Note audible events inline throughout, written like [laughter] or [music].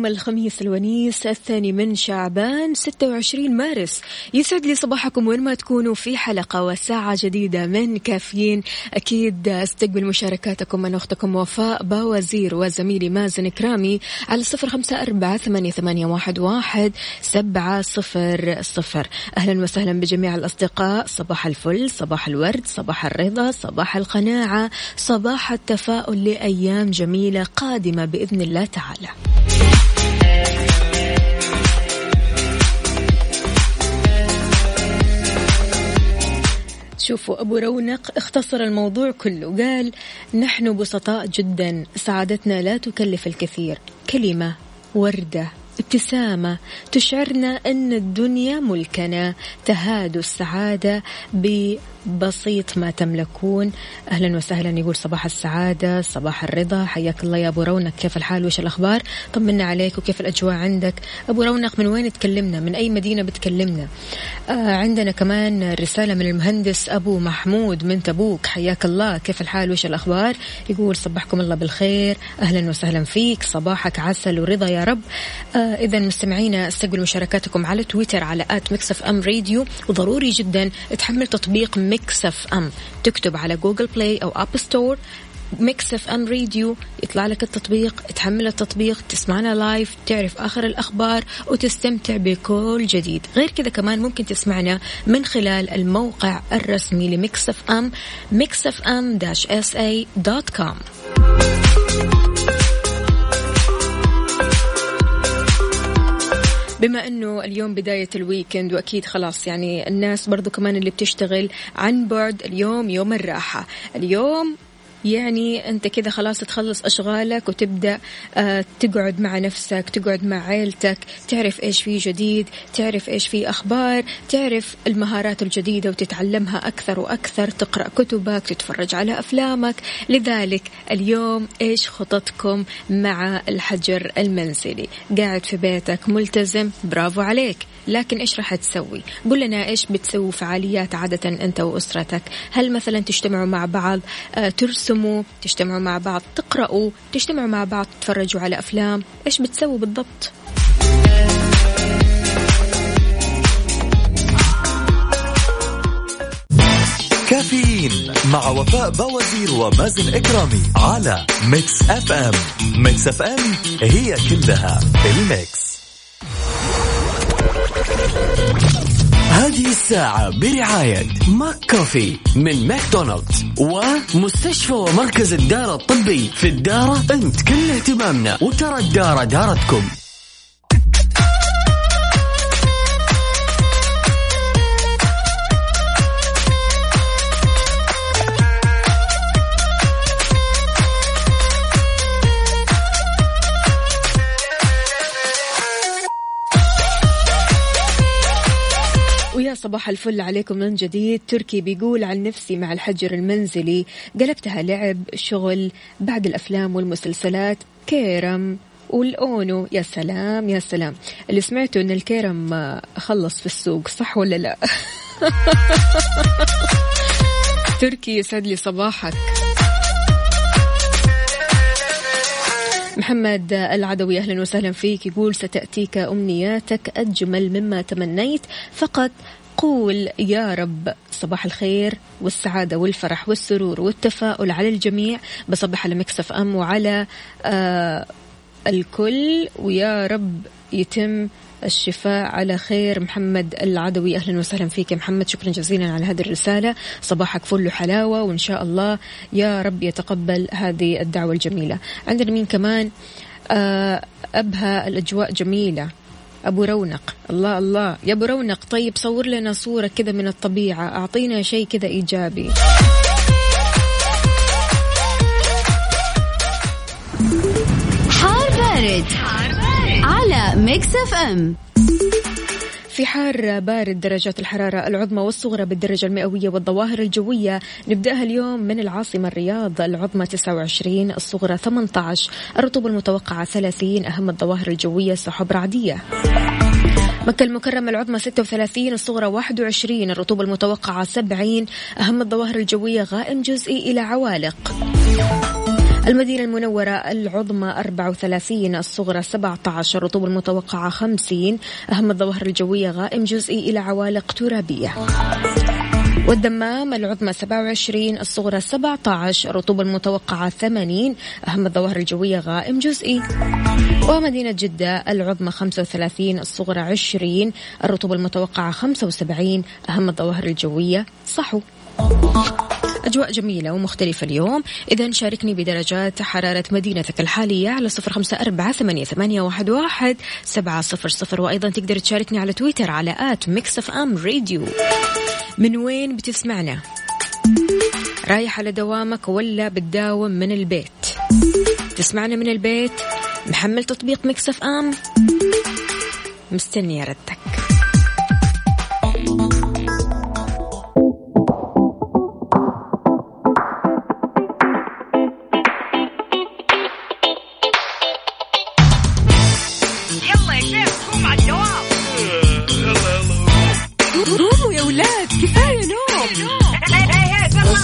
اليوم الخميس الونيس الثاني من شعبان 26 مارس. يسعد لي صباحكم وين ما تكونوا في حلقة وساعة جديدة من كافيين. أكيد أستقبل مشاركاتكم من أختكم وفاء باوزير وزميلي مازن كرامي على صفر خمسة أربعة ثمانية, واحد سبعة صفر صفر. أهلا وسهلا بجميع الأصدقاء. صباح الفل صباح الورد صباح الرضا صباح القناعة صباح التفاؤل لأيام جميلة قادمة بإذن الله تعالى. شوفوا أبو رونق اختصر الموضوع كله. قال نحن بسطاء جدا سعادتنا لا تكلف الكثير. كلمة وردة ابتسامة تشعرنا أن الدنيا ملكنا تهاد السعادة بسيط ما تملكون. أهلا وسهلا يقول صباح السعادة صباح الرضا. حياك الله يا أبو رونق. كيف الحال؟ وش الأخبار؟ طمنا عليك وكيف الأجواء عندك؟ أبو رونق من وين تكلمنا؟ من أي مدينة بتكلمنا؟ آه عندنا كمان رسالة من المهندس أبو محمود من تبوك. حياك الله. كيف الحال؟ وش الأخبار؟ يقول صبحكم الله بالخير. أهلا وسهلا فيك. صباحك عسل ورضا يا رب. آه إذا مستمعينا استقبلوا مشاركاتكم على تويتر على at Mix FM Radio. وضروري جدا تحمل تطبيق Mix FM تكتب على Google Play أو App Store Mix FM Radio يطلع لك التطبيق تحمل التطبيق تسمعنا live تعرف آخر الأخبار وتستمتع بكل جديد. غير كذا كمان ممكن تسمعنا من خلال الموقع الرسمي ل Mix FM Mix FM dash SA dot com بما إنه اليوم بداية ال weekend وأكيد خلاص يعني الناس برضو كمان اللي بتشتغل عن بعد اليوم يوم الراحة. اليوم يعني أنت كذا خلاص تخلص أشغالك وتبدأ آه تقعد مع نفسك تقعد مع عيلتك تعرف إيش في جديد تعرف إيش في أخبار تعرف المهارات الجديدة وتتعلمها أكثر وأكثر تقرأ كتبك تتفرج على أفلامك. لذلك اليوم إيش خططكم مع الحجر المنزلي؟ قاعد في بيتك ملتزم؟ برافو عليك. لكن إيش راح تسوي؟ قل لنا إيش بتسوي فعاليات عادة أنت وأسرتك. هل مثلا تجتمعوا مع بعض آه ترسموا تجتمعوا مع بعض تقرأوا تجتمعوا مع بعض تتفرجوا على أفلام. إيش بتسووا بالضبط؟ كافيين مع وفاء بوازير ومازن إكرامي على Mix FM Mix FM it's all in the mix. هذه الساعة برعاية McCafé من ماكدونالدز ومستشفى ومركز الدارة الطبي في الدارة أنت كل اهتمامنا وترى الدارة دارتكم. صباح الفل عليكم من جديد. تركي بيقول عن نفسي مع الحجر المنزلي. قلبتها لعب شغل بعد الأفلام والمسلسلات. كيرم والأونو. يا سلام يا سلام. اللي سمعته أن الكيرم خلص في السوق صح ولا لا؟ [laughs] تركي يسعد لي صباحك. محمد العدوي أهلا وسهلا فيك. يقول ستأتيك أمنياتك أجمل مما تمنيت. فقط قول يا رب صباح الخير والسعادة والفرح والسرور والتفاؤل على الجميع بصبح على مكسف أم وعلى آه الكل ويا رب يتم الشفاء على خير. محمد العدوي أهلا وسهلا فيك يا محمد شكرا جزيلا على هذه الرسالة. صباحك فل وحلاوة وإن شاء الله يا رب يتقبل هذه الدعوة الجميلة. عندنا مين كمان؟ آه، أبها الأجواء جميلة. أبو رونق. الله الله. يا أبو رونق طيب صور لنا صورة كذا من الطبيعة. أعطينا شيء كذا إيجابي. حار بارد, حار بارد. على Mix FM. في حار بارد درجات الحرارة العظمى والصغرى بالدرجة المئوية والظواهر الجوية. نبدأها اليوم من العاصمة الرياض العظمى 29 الصغرى 18 الرطوبة المتوقعة 30 أهم الظواهر الجوية سحب رعدية. مكة المكرمة العظمى 36 الصغرى 21 الرطوبة المتوقعة 70 أهم الظواهر الجوية غائم جزئي إلى عوالق. المدينة المنورة العظمى 34 الصغرى 17 الرطوبة المتوقعة 50 أهم الظواهر الجوية غائم جزئي إلى عوالق ترابية. والدمام العظمى 27 الصغرى 17 الرطوبة المتوقعة 80 أهم الظواهر الجوية غائم جزئي. ومدينة جدة العظمى 35 الصغرى 20 الرطوبة المتوقعة 75 أهم الظواهر الجوية صحو. أجواء جميلة ومختلفة اليوم. إذا شاركني بدرجات حرارة مدينتك الحالية على صفر خمسة أربعة ثمانية, واحد, سبعة صفر صفر. وأيضا تقدر تشاركني على تويتر على at Mix FM Radio. من وين بتسمعنا؟ رايح على دوامك ولا بتداوم من البيت؟ تسمعنا من البيت؟ محمل تطبيق Mix FM؟ مستنية ردك.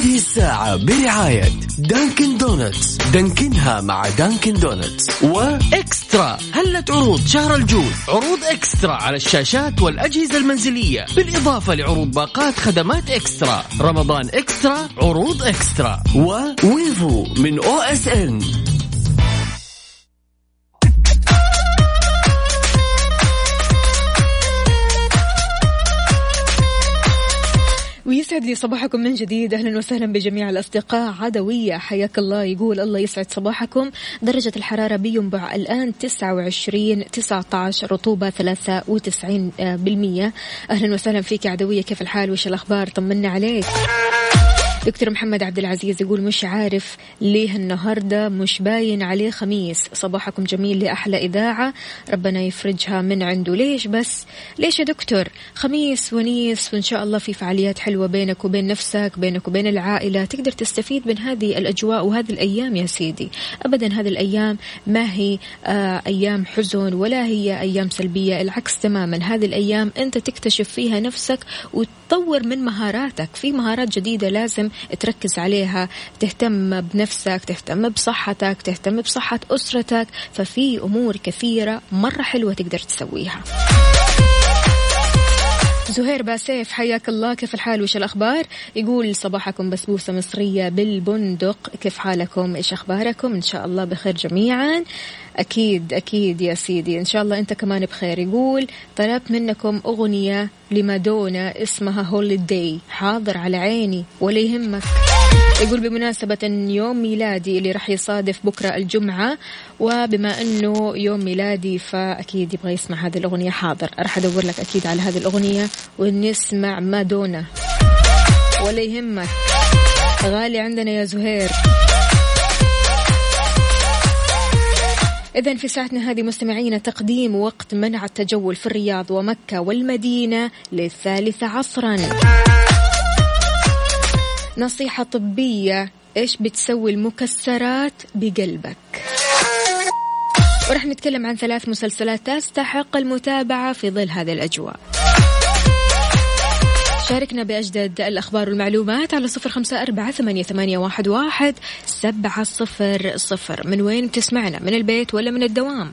هذه الساعة برعاية Dunkin' Donuts دانكنها مع Dunkin' Donuts و eXtra. هلة عروض شهر الجود عروض eXtra على الشاشات والأجهزة المنزلية. بالإضافة لعروض باقات خدمات eXtra. رمضان eXtra عروض eXtra. و Wavo من OSN لي صباحكم من جديد. أهلا وسهلا بجميع الأصدقاء. عدوية حياك الله. يقول الله يسعد صباحكم. درجة الحرارة بينبع الآن 29 19 رطوبة 93 بالمية. أهلا وسهلا فيك عدوية. كيف الحال؟ وش الأخبار؟ طمنا عليك. دكتور محمد عبد العزيز يقول مش عارف ليه النهارده مش باين عليه خميس. صباحكم جميل لأحلى إذاعة. ربنا يفرجها من عنده. ليش بس؟ ليش يا دكتور؟ خميس ونيس وإن شاء الله في فعاليات حلوة بينك وبين نفسك بينك وبين العائلة. تقدر تستفيد من هذه الأجواء وهذه الأيام يا سيدي. أبدا هذه الأيام ما هي آه أيام حزن ولا هي أيام سلبية. العكس تماما. هذه الأيام أنت تكتشف فيها نفسك وتطور من مهاراتك. في مهارات جديدة لازم تركز عليها تهتم بنفسك تهتم بصحتك تهتم بصحة أسرتك ففي أمور كثيرة مرة حلوة تقدر تسويها. زهير باسيف حياك الله. كيف الحال؟ وش الأخبار؟ يقول صباحكم بسبوسة مصرية بالبندق. كيف حالكم؟ إيش أخباركم؟ إن شاء الله بخير جميعا. أكيد أكيد يا سيدي. إن شاء الله أنت كمان بخير. يقول طلبت منكم أغنية لمادونا اسمها Holiday حاضر على عيني ولا يهمك يقول بمناسبة يوم ميلادي اللي راح يصادف بكرة الجمعة وبما أنه يوم ميلادي فأكيد يبغى يسمع هذه الأغنية حاضر. راح أدور لك أكيد على هذه الأغنية ونسمع مادونا. ولا يهمك. غالي عندنا يا زهير. إذا في ساعتنا هذه مستمعينا تقديم وقت منع التجول في الرياض ومكة والمدينة للثالثة عصرا. نصيحة طبية. إيش بتسوي المكسرات بقلبك؟ ورح نتكلم عن ثلاث مسلسلات تستحق المتابعة في ظل هذه الأجواء. شاركنا بأجدد الأخبار والمعلومات على صفر خمسة أربعة ثمانية, واحد سبعة صفر صفر. من وين تسمعنا؟ من البيت ولا من الدوام؟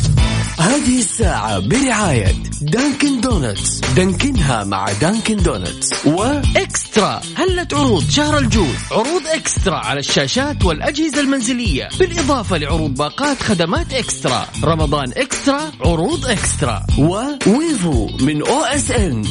هذه الساعة برعاية Dunkin' Donuts دانكنها مع Dunkin' Donuts و eXtra. هلة عروض شهر الجود عروض eXtra على الشاشات والأجهزة المنزلية. بالإضافة لعروض باقات خدمات eXtra. رمضان eXtra عروض eXtra. و Wavo من OS ان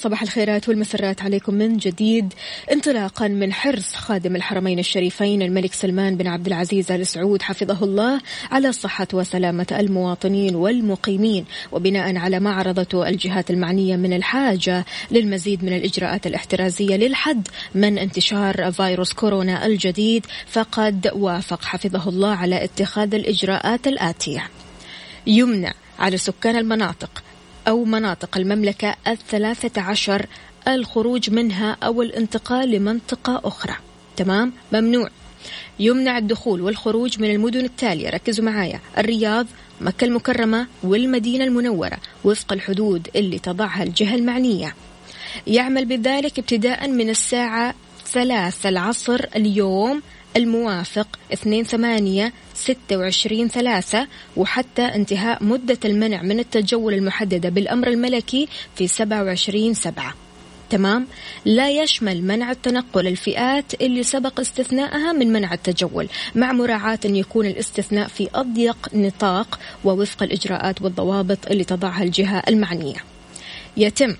صباح الخيرات والمسرات عليكم من جديد. انطلاقا من حرص خادم الحرمين الشريفين الملك سلمان بن عبد العزيز آل سعود حفظه الله على صحة وسلامة المواطنين والمقيمين وبناء على ما عرضته الجهات المعنية من الحاجة للمزيد من الإجراءات الاحترازية للحد من انتشار فيروس كورونا الجديد. فقد وافق حفظه الله على اتخاذ الإجراءات الآتية. يمنع على سكان المناطق أو مناطق المملكة الثلاثة عشر الخروج منها أو الانتقال لمنطقة أخرى. تمام؟ ممنوع. يمنع الدخول والخروج من المدن التالية. ركزوا معايا. الرياض مكة المكرمة والمدينة المنورة وفق الحدود اللي تضعها الجهة المعنية. يعمل بذلك ابتداء من الساعة ثلاث العصر اليوم الموافق 2 8 26 3 وحتى انتهاء مدة المنع من التجول المحددة بالأمر الملكي في 27 7 تمام؟ لا يشمل منع التنقل الفئات اللي سبق استثنائها من منع التجول مع مراعاة أن يكون الاستثناء في أضيق نطاق ووفق الإجراءات والضوابط اللي تضعها الجهة المعنية. يتم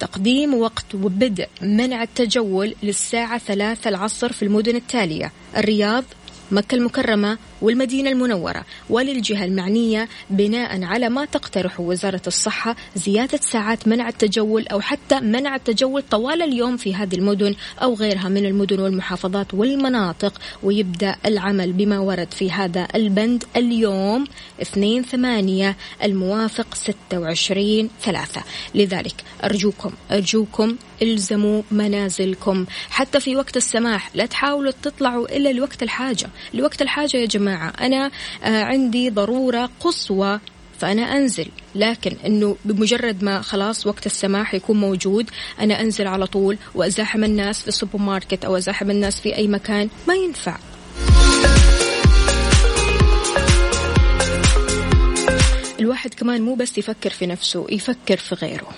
تقديم وقت وبدء منع التجول للساعة ثلاثة العصر في المدن التالية. الرياض مكة المكرمة والمدينة المنورة وللجهة المعنية بناء على ما تقترح وزارة الصحة زيادة ساعات منع التجول أو حتى منع التجول طوال اليوم في هذه المدن أو غيرها من المدن والمحافظات والمناطق. ويبدأ العمل بما ورد في هذا البند اليوم 2 8 الموافق 26 3 لذلك أرجوكم أرجوكم إلزموا منازلكم. حتى في وقت السماح لا تحاولوا تطلعوا إلا لوقت الحاجة. لوقت الحاجة يا جماعة أنا آه، عندي ضرورة قصوى فأنا أنزل لكن أنه بمجرد ما خلاص وقت السماح يكون موجود أنا أنزل على طول وأزاحم الناس في السوبر ماركت أو أزاحم الناس في أي مكان ما ينفع. الواحد كمان مو بس يفكر في نفسه يفكر في غيره.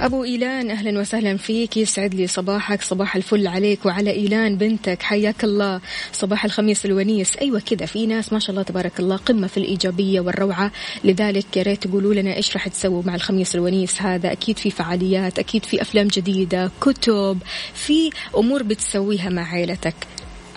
أبو إيلان أهلا وسهلا فيك. يسعد لي صباحك. صباح الفل عليك وعلى إيلان بنتك. حياك الله. صباح الخميس الونيس. أيوة كذا في ناس ما شاء الله تبارك الله قمة في الإيجابية والروعة. لذلك يا ريت تقولوا لنا إيش راح تسووا مع الخميس الونيس هذا. أكيد في فعاليات أكيد في أفلام جديدة كتب في أمور بتسويها مع عائلتك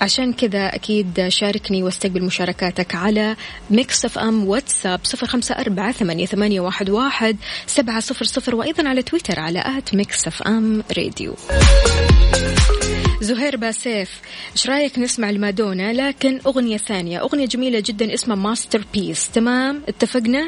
عشان كذا أكيد شاركني واستقبل مشاركاتك على Mix FM واتساب صفر خمسة أربعة ثمانية, ثمانية واحد, واحد سبعة صفر صفر وأيضا على تويتر على at Mix FM Radio زهير باسيف إيش رأيك نسمع لمادونا؟ لكن أغنية ثانية أغنية جميلة جدا اسمها Masterpiece تمام؟ اتفقنا؟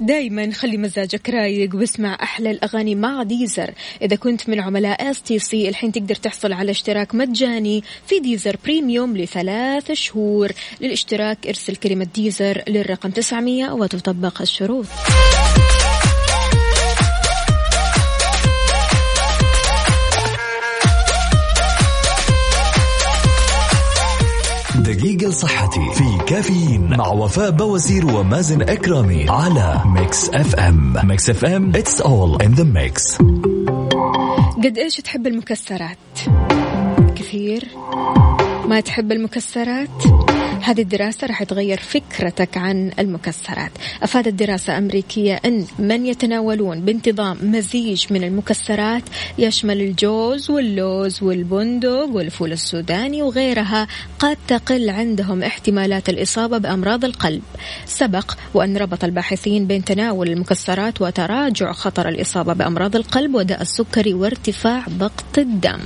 دايما خلي مزاجك رايق واسمع أحلى الأغاني مع Deezer. إذا كنت من عملاء STC الحين تقدر تحصل على اشتراك مجاني في Deezer Premium لثلاث شهور. للاشتراك ارسل كلمة Deezer للرقم 900 وتطبق الشروط. لصقل صحتي في كافيين مع وفاء بوازير ومازن إكرامي على Mix FM. Mix FM it's all in the mix. قد إيش تحب المكسرات؟ كثير. ما تحب المكسرات؟ هذه الدراسة راح تغير فكرتك عن المكسرات. أفادت دراسة أمريكية أن من يتناولون بانتظام مزيج من المكسرات يشمل الجوز واللوز والبندق والفول السوداني وغيرها قد تقل عندهم احتمالات الإصابة بأمراض القلب. سبق وأن ربط الباحثين بين تناول المكسرات وتراجع خطر الإصابة بأمراض القلب وداء السكري وارتفاع ضغط الدم.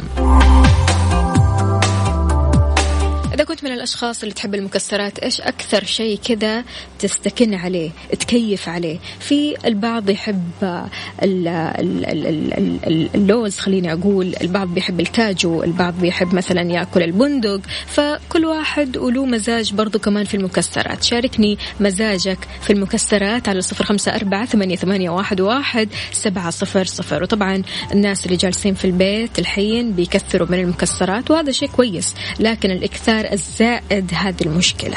كنت من الأشخاص اللي تحب المكسرات إيش أكثر شيء كذا تستكن عليه تكيف عليه؟ في البعض يحب اللوز خليني أقول البعض بيحب الكاجو البعض بيحب مثلا يأكل البندق فكل واحد وله مزاج برضو كمان في المكسرات. شاركني مزاجك في المكسرات على صفر خمسة أربعة ثمانية, واحد سبعة صفر صفر. وطبعا الناس اللي جالسين في البيت الحين بيكثروا من المكسرات وهذا شيء كويس لكن الإكثار الزائد هذه المشكلة.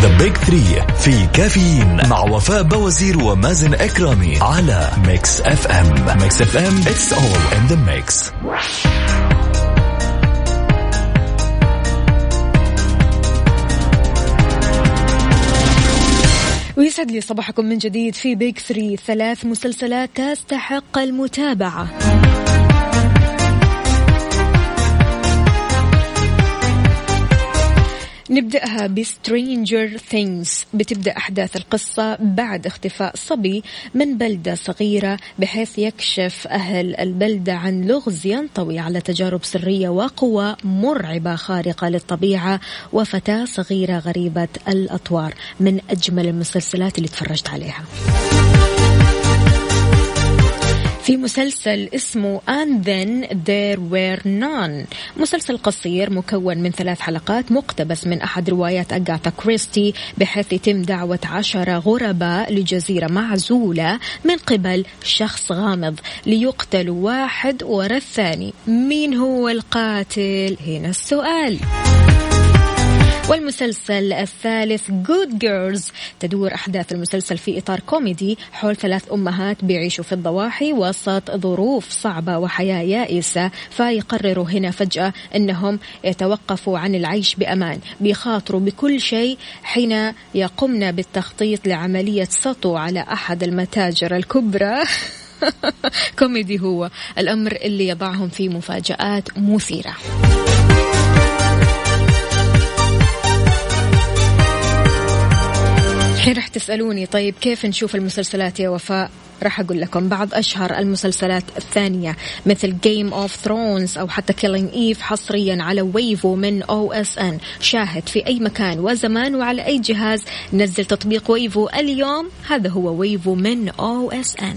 The Big Three في كافيين مع وفاء بوازير ومازن إكرامي على Mix FM Mix FM it's all in the mix ويسعد لي صباحكم من جديد في Big Three ثلاث مسلسلات تستحق المتابعة. نبدأها ب Stranger Things بتبدأ أحداث القصة بعد اختفاء صبي من بلدة صغيرة بحيث يكشف أهل البلدة عن لغز ينطوي على تجارب سرية وقوى مرعبة خارقة للطبيعة وفتاة صغيرة غريبة الأطوار. من أجمل المسلسلات اللي تفرجت عليها. في مسلسل اسمه And Then There Were None. مسلسل قصير مكون من ثلاث حلقات مقتبس من أحد روايات أغاثا كريستي بحيث يتم دعوة عشرة غرباء لجزيرة معزولة من قبل شخص غامض ليقتل واحد ورا الثاني. مين هو القاتل؟ هنا السؤال. والمسلسل الثالث Good Girls تدور أحداث المسلسل في إطار كوميدي حول ثلاث أمهات بيعيشوا في الضواحي وسط ظروف صعبة وحياة يائسة. فيقرروا هنا فجأة أنهم يتوقفوا عن العيش بأمان بيخاطروا بكل شيء حين يقمن بالتخطيط لعملية سطو على أحد المتاجر الكبرى. [laughs] كوميدي هو الأمر اللي يضعهم في مفاجآت مثيرة. الحين راح تسألوني طيب كيف نشوف المسلسلات يا وفاء؟ راح أقول لكم بعض أشهر المسلسلات الثانية مثل Game of Thrones أو حتى Killing Eve حصريا على Wavo من OSN شاهد في أي مكان وزمان وعلى أي جهاز نزل تطبيق Wavo اليوم؟ هذا هو Wavo من OSN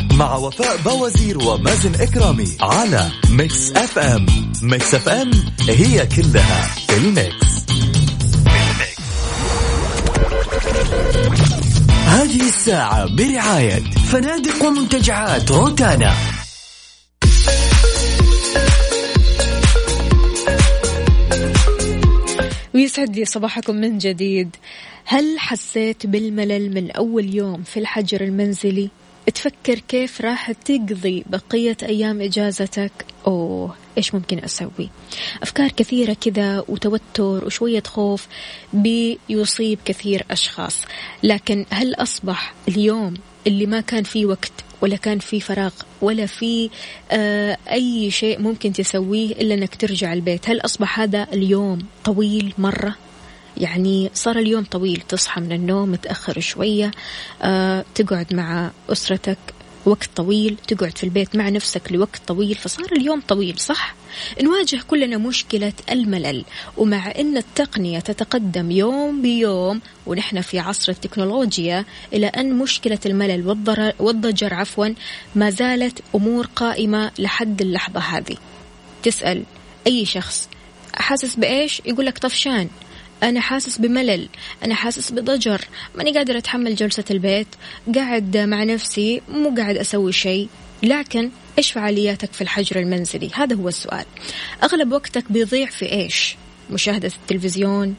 مع وفاء بوازير ومازن إكرامي على Mix FM. Mix FM هي كلها في ال Mix. هذه الساعة برعاية فنادق ومنتجعات روتانا. ويسعد لي صباحكم من جديد. هل حسيت بالملل من أول يوم في الحجر المنزلي؟ تفكر كيف راح تقضي بقية أيام إجازتك؟ أوه إيش ممكن أسوي؟ أفكار كثيرة كذا وتوتر وشوية خوف بيصيب كثير أشخاص. لكن هل أصبح اليوم اللي ما كان فيه وقت ولا كان في فراغ ولا في آه أي شيء ممكن تسويه إلا أنك ترجع البيت؟ هل أصبح هذا اليوم طويل مرة؟ يعني صار اليوم طويل تصحى من النوم متأخر شوية آه تقعد مع أسرتك وقت طويل تقعد في البيت مع نفسك لوقت طويل فصار اليوم طويل صح؟ نواجه كلنا مشكلة الملل ومع أن التقنية تتقدم يوم بيوم ونحن في عصر التكنولوجيا إلى أن مشكلة الملل والضجر عفوا ما زالت أمور قائمة لحد اللحظة هذه. تسأل أي شخص حاسس بإيش؟ يقول لك طفشان. أنا حاسس بملل أنا حاسس بضجر ماني قادر أتحمل جلسة البيت قاعد مع نفسي مو قاعد أسوي شيء. لكن إيش فعالياتك في الحجر المنزلي؟ هذا هو السؤال. أغلب وقتك بيضيع في إيش؟ مشاهدة التلفزيون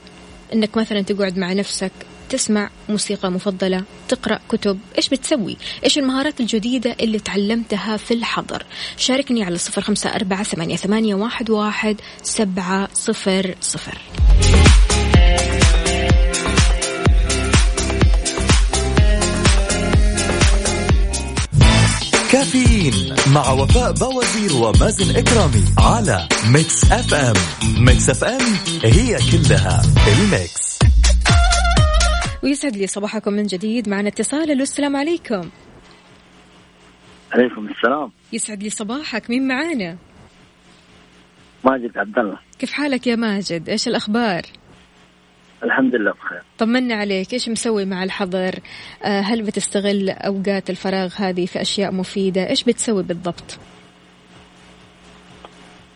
إنك مثلا تقعد مع نفسك تسمع موسيقى مفضلة تقرأ كتب. إيش بتسوي؟ إيش المهارات الجديدة اللي تعلمتها في الحضر؟ شاركني على صفر خمسة أربعة ثمانية, واحد سبعة صفر صفر. كافيين مع وفاء بوازير ومازن إكرامي على Mix FM Mix FM هي كلها ال Mix. ويسعد لي صباحكم من جديد. معنا اتصال. السلام عليكم. عليكم السلام. يسعد لي صباحك. مين معانا؟ ماجد عبد الله. كيف حالك يا ماجد؟ إيش الأخبار؟ الحمد لله بخير. طمنا عليك إيش مسوي مع الحظر؟ آه، هل بتستغل أوقات الفراغ هذه في أشياء مفيدة؟ إيش بتسوي بالضبط؟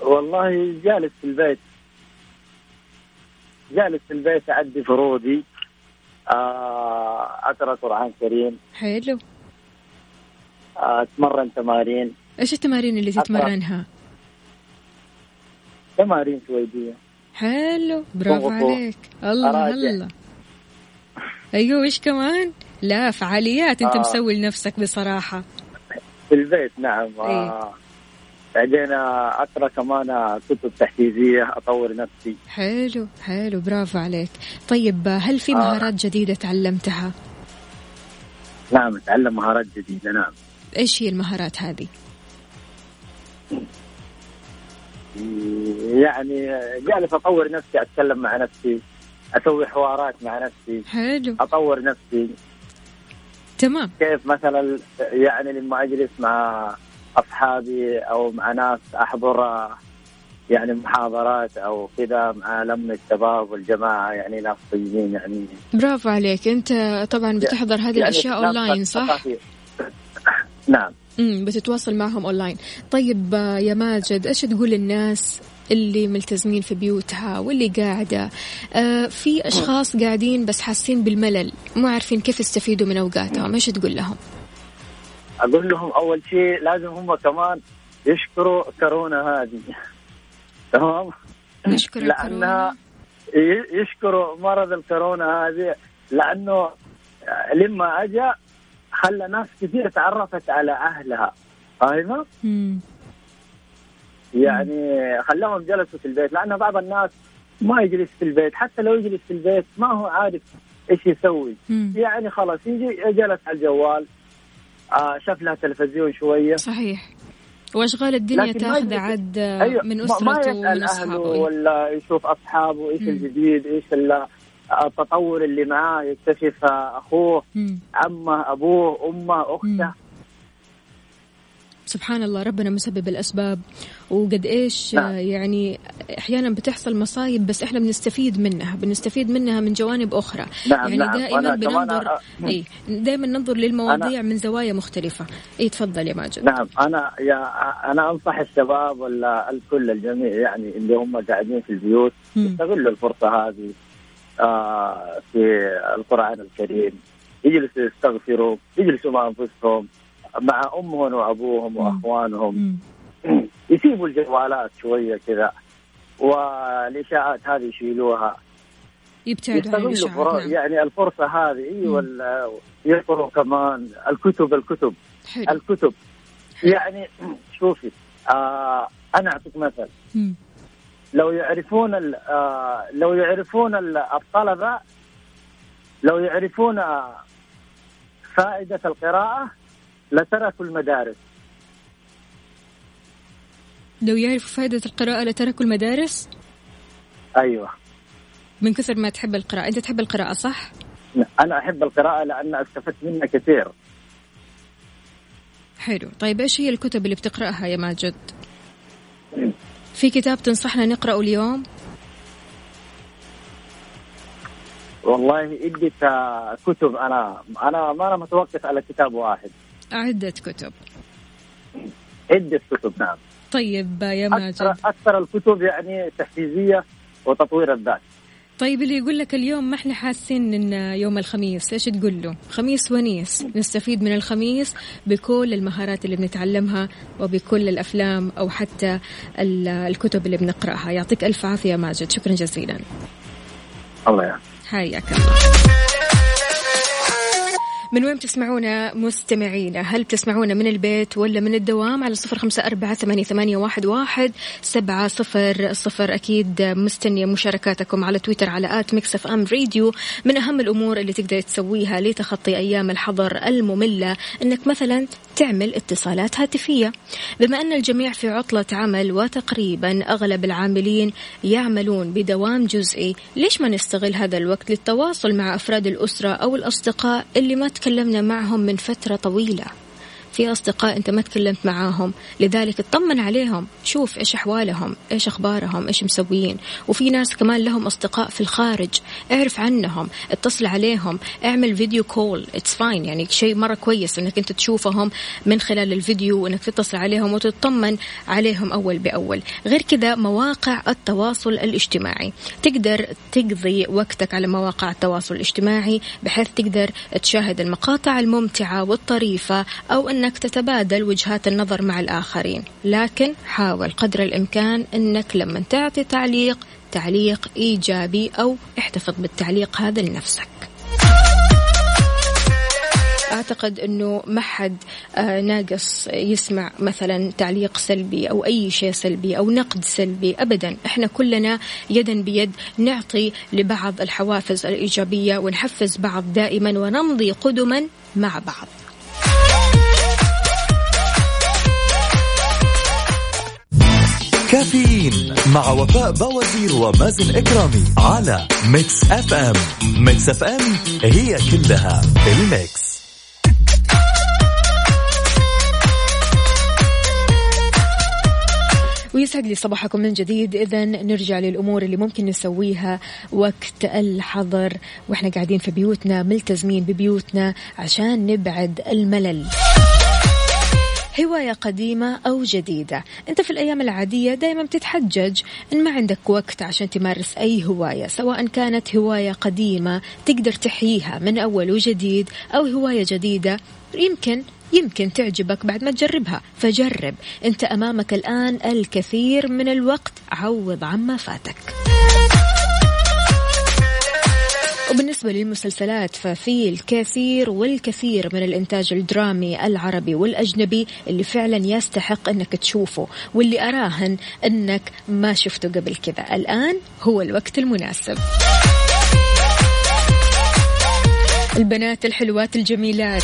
والله جالس في البيت جالس في البيت أعدي فروضي آه، أقرأ قرآن كريم حلو. آه، أتمرن تمارين. إيش التمارين اللي تتمرنها؟ تمارين سويدية حلو برافو عليك. الله أراجع. الله. أيوه إيش كمان؟ لا فعاليات أنت آه. مسوي لنفسك بصراحة. في البيت نعم. آه. إيه؟ بعدين اقرا كمان كتب تحفيزية أطور نفسي. حلو حلو برافو عليك. طيب هل في مهارات آه. جديدة تعلمتها؟ نعم أتعلم مهارات جديدة نعم. إيش هي المهارات هذه؟ يعني جالس أطور نفسي أتكلم مع نفسي أسوي حوارات مع نفسي حلو. أطور نفسي. تمام. كيف مثلا يعني لما أجلس مع أصحابي أو مع ناس أحضر يعني محاضرات أو كذا مع لم الشباب والجماعة يعني ناس طيبين يعني. برافو عليك. أنت طبعا بتحضر هذه يعني الأشياء أونلاين صح؟ نعم. امم بتتواصل معهم اونلاين طيب يا ماجد إيش تقول للناس اللي ملتزمين في بيوتها واللي قاعدة؟ آه في أشخاص قاعدين بس حاسين بالملل مو عارفين كيف يستفيدوا من أوقاتهم. إيش تقول لهم؟ أقول لهم أول شيء لازم هم كمان يشكروا كورونا هذه. [laughs] تمام؟ نشكر لأنها يشكروا مرض الكورونا هذه لأنه لما أجا خلى ناس كثير تعرفت على أهلها. فاهمة؟ يعني خلاهم جلسوا في البيت لأن بعض الناس ما يجلس في البيت. حتى لو يجلس في البيت ما هو عارف إيش يسوي. مم. يعني خلاص يجي جلس على الجوال آه شاف لها تلفزيون شوية. صحيع واشغال الدنيا تاخذ عد أيوة من أسرته ما يسأل أهله ولا يشوف أصحابه إيش الجديد إيش التطور اللي معاه يكتشف أخوه. عمه أبوه أمه أخته. سبحان الله ربنا مسبب الأسباب وقد إيش نعم. يعني أحيانا بتحصل مصايب بس إحنا بنستفيد منها بنستفيد منها من جوانب أخرى نعم يعني نعم. دائما بننظر أي دائما ننظر للمواضيع من زوايا مختلفة أي تفضل يا ماجد نعم أنا يا أنا أنصح الشباب ولا الكل الجميع يعني اللي هم قاعدين في البيوت يستغلوا الفرصة هذه في القرآن الكريم. يجلسوا يستغفروا يجلسوا مع أنفسهم مع أمهم وأبوهم وأخوانهم. [clears throat] يسيبوا الجوالات شوية كذا والإشاعات هذه يشيلوها. يبتعدوا عن نعم. يعني الفرصة هذه أيوه يقروا كمان. الكتب الكتب. حلو. الكتب. يعني [clears throat] شوفي آه أنا أعطيك مثل. لو يعرفون آه لو يعرفون الطلبه لو يعرفون فائدة القراءة لتركوا المدارس لو يعرفوا فائدة القراءة لتركوا المدارس؟ أيوة من كثر ما تحب القراءة أنت تحب القراءة صح؟ أنا أحب القراءة لأن أستفدت منها كثير حلو طيب إيش هي الكتب اللي بتقرأها يا ماجد؟ في كتاب تنصحنا نقرأه اليوم؟ والله عدة كتب. أنا أنا ما أنا متوقف على كتاب واحد. عدة كتب. عدة كتب نعم. طيب يا ماجد. أكثر, أكثر الكتب يعني تحفيزية وتطوير الذات. طيب اللي يقول لك اليوم ما إحنا حاسين إن يوم الخميس؟ إيش تقول له؟ خميس ونيس. نستفيد من الخميس بكل المهارات اللي بنتعلمها وبكل الأفلام أو حتى الكتب اللي بنقرأها. يعطيك ألف عافية ماجد. شكرا جزيلا. الله يعافيك. حياك الله من وين بتسمعونا مستمعينا؟ هل بتسمعونا من البيت ولا من الدوام؟ على صفر خمسة أربعة ثمانية, ثمانية واحد, واحد سبعة صفر صفر. أكيد مستنية مشاركاتكم على تويتر على at Mix FM Radio. من أهم الأمور اللي تقدر تسويها لتخطي أيام الحظر المملة أنك مثلا تعمل اتصالات هاتفية. بما أن الجميع في عطلة عمل وتقريبا أغلب العاملين يعملون بدوام جزئي ليش ما نستغل هذا الوقت للتواصل مع أفراد الأسرة أو الأصدقاء اللي ما تكلمنا معهم من فترة طويلة؟ في أصدقاء أنت ما تكلمت معاهم. لذلك اطمن عليهم. شوف إيش أحوالهم إيش أخبارهم إيش مسويين. وفي ناس كمان لهم أصدقاء في الخارج. اعرف عنهم اتصل عليهم اعمل video call it's fine يعني شيء مرة كويس أنك أنت تشوفهم من خلال الفيديو وأنك تتصل عليهم وتطمن عليهم أول بأول. غير كذا مواقع التواصل الاجتماعي. تقدر تقضي وقتك على مواقع التواصل الاجتماعي بحيث تقدر تشاهد المقاطع الممتعة والطريفة أو أن أنك تتبادل وجهات النظر مع الآخرين لكن حاول قدر الإمكان أنك لما تعطي تعليق تعليق إيجابي أو احتفظ بالتعليق هذا لنفسك. أعتقد إنه ما حد آه، ناقص يسمع مثلا تعليق سلبي أو أي شيء سلبي أو نقد سلبي ابدا. إحنا كلنا يدا بيد نعطي لبعض الحوافز الإيجابية ونحفز بعض دائما ونمضي قدما مع بعض. كافيين مع وفاء بوازير ومازن إكرامي على Mix FM. Mix FM هي كلها ال Mix. ويسعد لي صباحكم من جديد. إذا نرجع للأمور اللي ممكن نسويها وقت الحظر. وإحنا قاعدين في بيوتنا ملتزمين ببيوتنا عشان نبعد الملل. هواية قديمة أو جديدة. أنت في الأيام العادية دائما بتتحجج أن ما عندك وقت عشان تمارس أي هواية سواء كانت هواية قديمة تقدر تحييها من أول وجديد أو هواية جديدة يمكن يمكن تعجبك بعد ما تجربها. فجرب. أنت أمامك الآن الكثير من الوقت. عوض عما فاتك. وبالنسبة للمسلسلات ففي الكثير والكثير من الإنتاج الدرامي العربي والأجنبي اللي فعلا يستحق أنك تشوفه واللي أراهن أنك ما شفته قبل كذا. الآن هو الوقت المناسب. البنات الحلوات الجميلات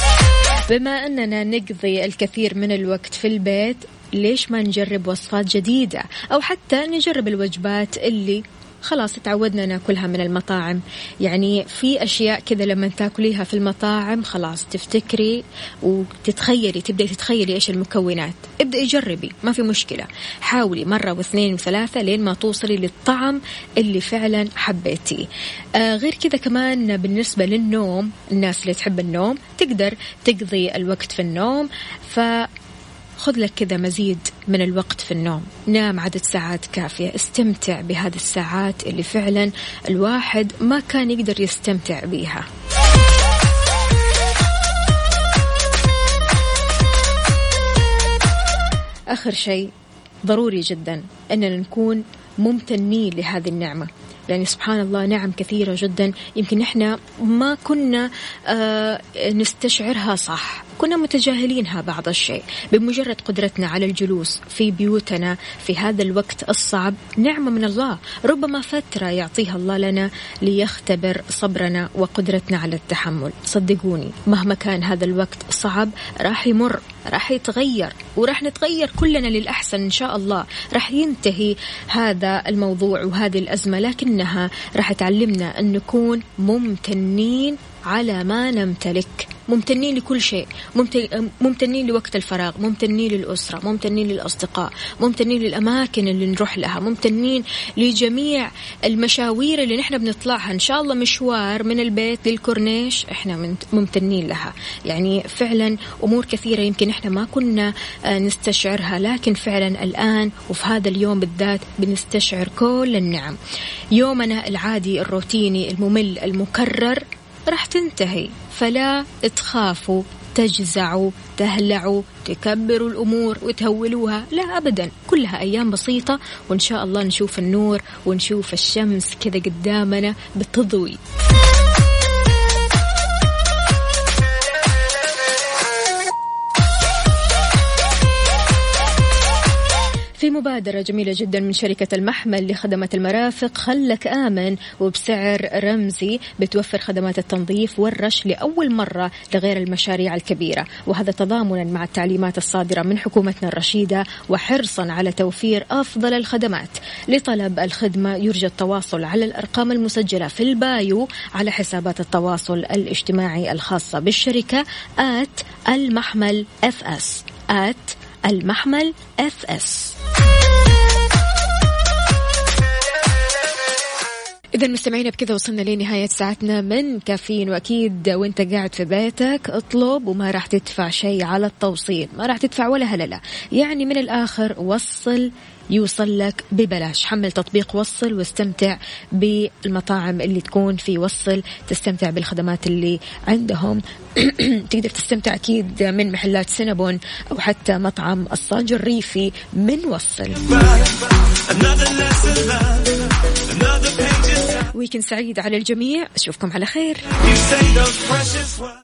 بما أننا نقضي الكثير من الوقت في البيت ليش ما نجرب وصفات جديدة؟ أو حتى نجرب الوجبات اللي خلاص تعودنا ناكلها من المطاعم. يعني في أشياء كذا لما تاكليها في المطاعم خلاص تفتكري وتتخيلي تبدأي تتخيلي إيش المكونات. ابدأي جربي ما في مشكلة. حاولي مرة واثنين وثلاثة لين ما توصلي للطعم اللي فعلا حبيتيه. آه غير كذا كمان بالنسبة للنوم الناس اللي تحب النوم تقدر تقضي الوقت في النوم. ف خذ لك كذا مزيد من الوقت في النوم. نام عدد ساعات كافية. استمتع بهذه الساعات اللي فعلا الواحد ما كان يقدر يستمتع بيها. آخر شيء ضروري جدا أننا نكون ممتنين لهذه النعمة. يعني سبحان الله نعم كثيرة جدا. يمكن إحنا ما كنا آه نستشعرها صح. كنا متجاهلينها بعض الشيء. بمجرد قدرتنا على الجلوس في بيوتنا في هذا الوقت الصعب نعمة من الله. ربما فترة يعطيها الله لنا ليختبر صبرنا وقدرتنا على التحمل. صدقوني مهما كان هذا الوقت صعب راح يمر راح يتغير وراح نتغير كلنا للأحسن إن شاء الله. راح ينتهي هذا الموضوع وهذه الأزمة لكنها راح تعلمنا أن نكون ممتنين على ما نمتلك. ممتنين لكل شيء. ممتنين لوقت الفراغ ممتنين للأسرة ممتنين للأصدقاء ممتنين للأماكن اللي نروح لها ممتنين لجميع المشاوير اللي نحن بنطلعها. إن شاء الله مشوار من البيت للكورنيش إحنا ممتنين لها. يعني فعلا أمور كثيرة يمكن إحنا ما كنا آه، نستشعرها لكن فعلا الآن وفي هذا اليوم بالذات بنستشعر كل النعم. يومنا العادي الروتيني الممل المكرر راح تنتهي. فلا تخافوا تجزعوا تهلعوا تكبروا الأمور وتهولوها. لا أبدا كلها أيام بسيطة وإن شاء الله نشوف النور ونشوف الشمس كذا قدامنا بتضوي. في مبادرة جميلة جدا من شركة المحمل لخدمات المرافق خلك آمن وبسعر رمزي بتوفر خدمات التنظيف والرش لأول مرة لغير المشاريع الكبيرة. وهذا تضامنا مع التعليمات الصادرة من حكومتنا الرشيدة وحرصا على توفير أفضل الخدمات. لطلب الخدمة يرجى التواصل على الأرقام المسجلة في البايو على حسابات التواصل الاجتماعي الخاصة بالشركة آت المحمل FS at المحمل FS إذا مستمعينا بكذا وصلنا لنهاية ساعتنا من كافيين. وأكيد وأنت قاعد في بيتك اطلب وما راح تدفع شيء على التوصيل. ما راح تدفع ولا هللة يعني من الآخر وصل يوصل لك ببلاش. حمل تطبيق وصل واستمتع بالمطاعم اللي تكون في وصل. تستمتع بالخدمات اللي عندهم. [clears throat] تقدر تستمتع أكيد من محلات سينابون أو حتى مطعم الصاج الريفي من وصل. ويكند سعيد على الجميع. أشوفكم على خير.